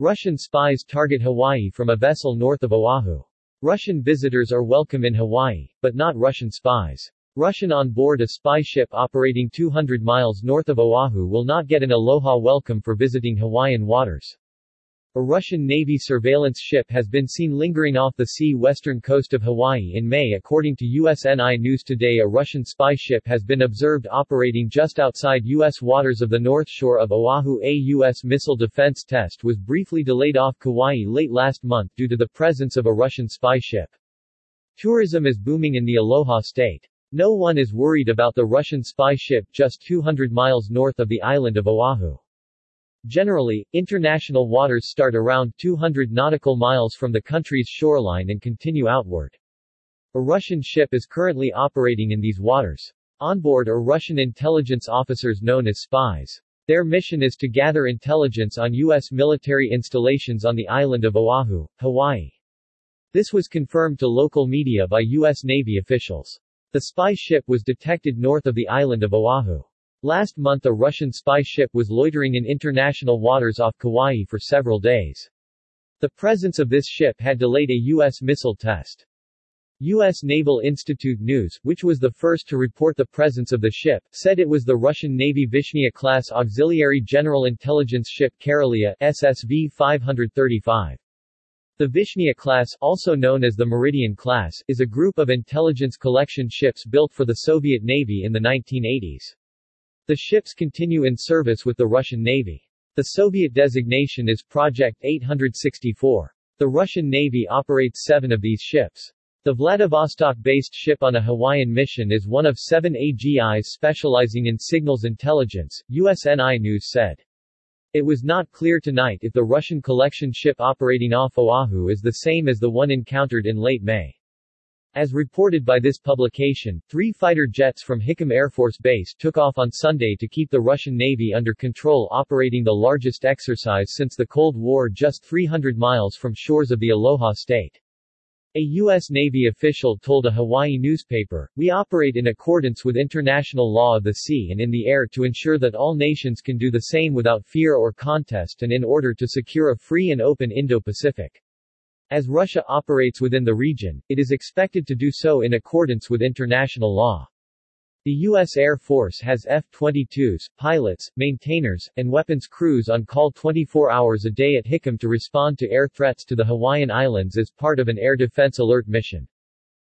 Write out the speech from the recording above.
Russian spies target Hawaii from a vessel north of Oahu. Russian visitors are welcome in Hawaii, but not Russian spies. Russian on board a spy ship operating 200 miles north of Oahu will not get an aloha welcome for visiting Hawaiian waters. A Russian Navy surveillance ship has been seen lingering off the sea western coast of Hawaii in May according to USNI News Today a Russian spy ship has been observed operating just outside U.S. waters of the north shore of Oahu A U.S. missile defense test was briefly delayed off Kauai late last month due to the presence of a Russian spy ship. Tourism is booming in the Aloha state. No one is worried about the Russian spy ship just 200 miles north of the island of Oahu. Generally, international waters start around 200 nautical miles from the country's shoreline and continue outward. A Russian ship is currently operating in these waters. Onboard are Russian intelligence officers known as spies. Their mission is to gather intelligence on U.S. military installations on the island of Oahu, Hawaii. This was confirmed to local media by U.S. Navy officials. The spy ship was detected north of the island of Oahu. Last month a Russian spy ship was loitering in international waters off Kauai for several days. The presence of this ship had delayed a U.S. missile test. U.S. Naval Institute News, which was the first to report the presence of the ship, said it was the Russian Navy Vishnya-class Auxiliary General Intelligence Ship Karelia SSV 535. The Vishnya class, also known as the Meridian class, is a group of intelligence collection ships built for the Soviet Navy in the 1980s. The ships continue in service with the Russian Navy. The Soviet designation is Project 864. The Russian Navy operates seven of these ships. The Vladivostok-based ship on a Hawaiian mission is one of seven AGIs specializing in signals intelligence, USNI News said. It was not clear tonight if the Russian collection ship operating off Oahu is the same as the one encountered in late May. As reported by this publication, three fighter jets from Hickam Air Force Base took off on Sunday to keep the Russian Navy under control operating the largest exercise since the Cold War just 300 miles from shores of the Aloha State. A U.S. Navy official told a Hawaii newspaper, We operate in accordance with international law of the sea and in the air to ensure that all nations can do the same without fear or contest and in order to secure a free and open Indo-Pacific. As Russia operates within the region, it is expected to do so in accordance with international law. The U.S. Air Force has F-22s, pilots, maintainers, and weapons crews on call 24 hours a day at Hickam to respond to air threats to the Hawaiian Islands as part of an air defense alert mission.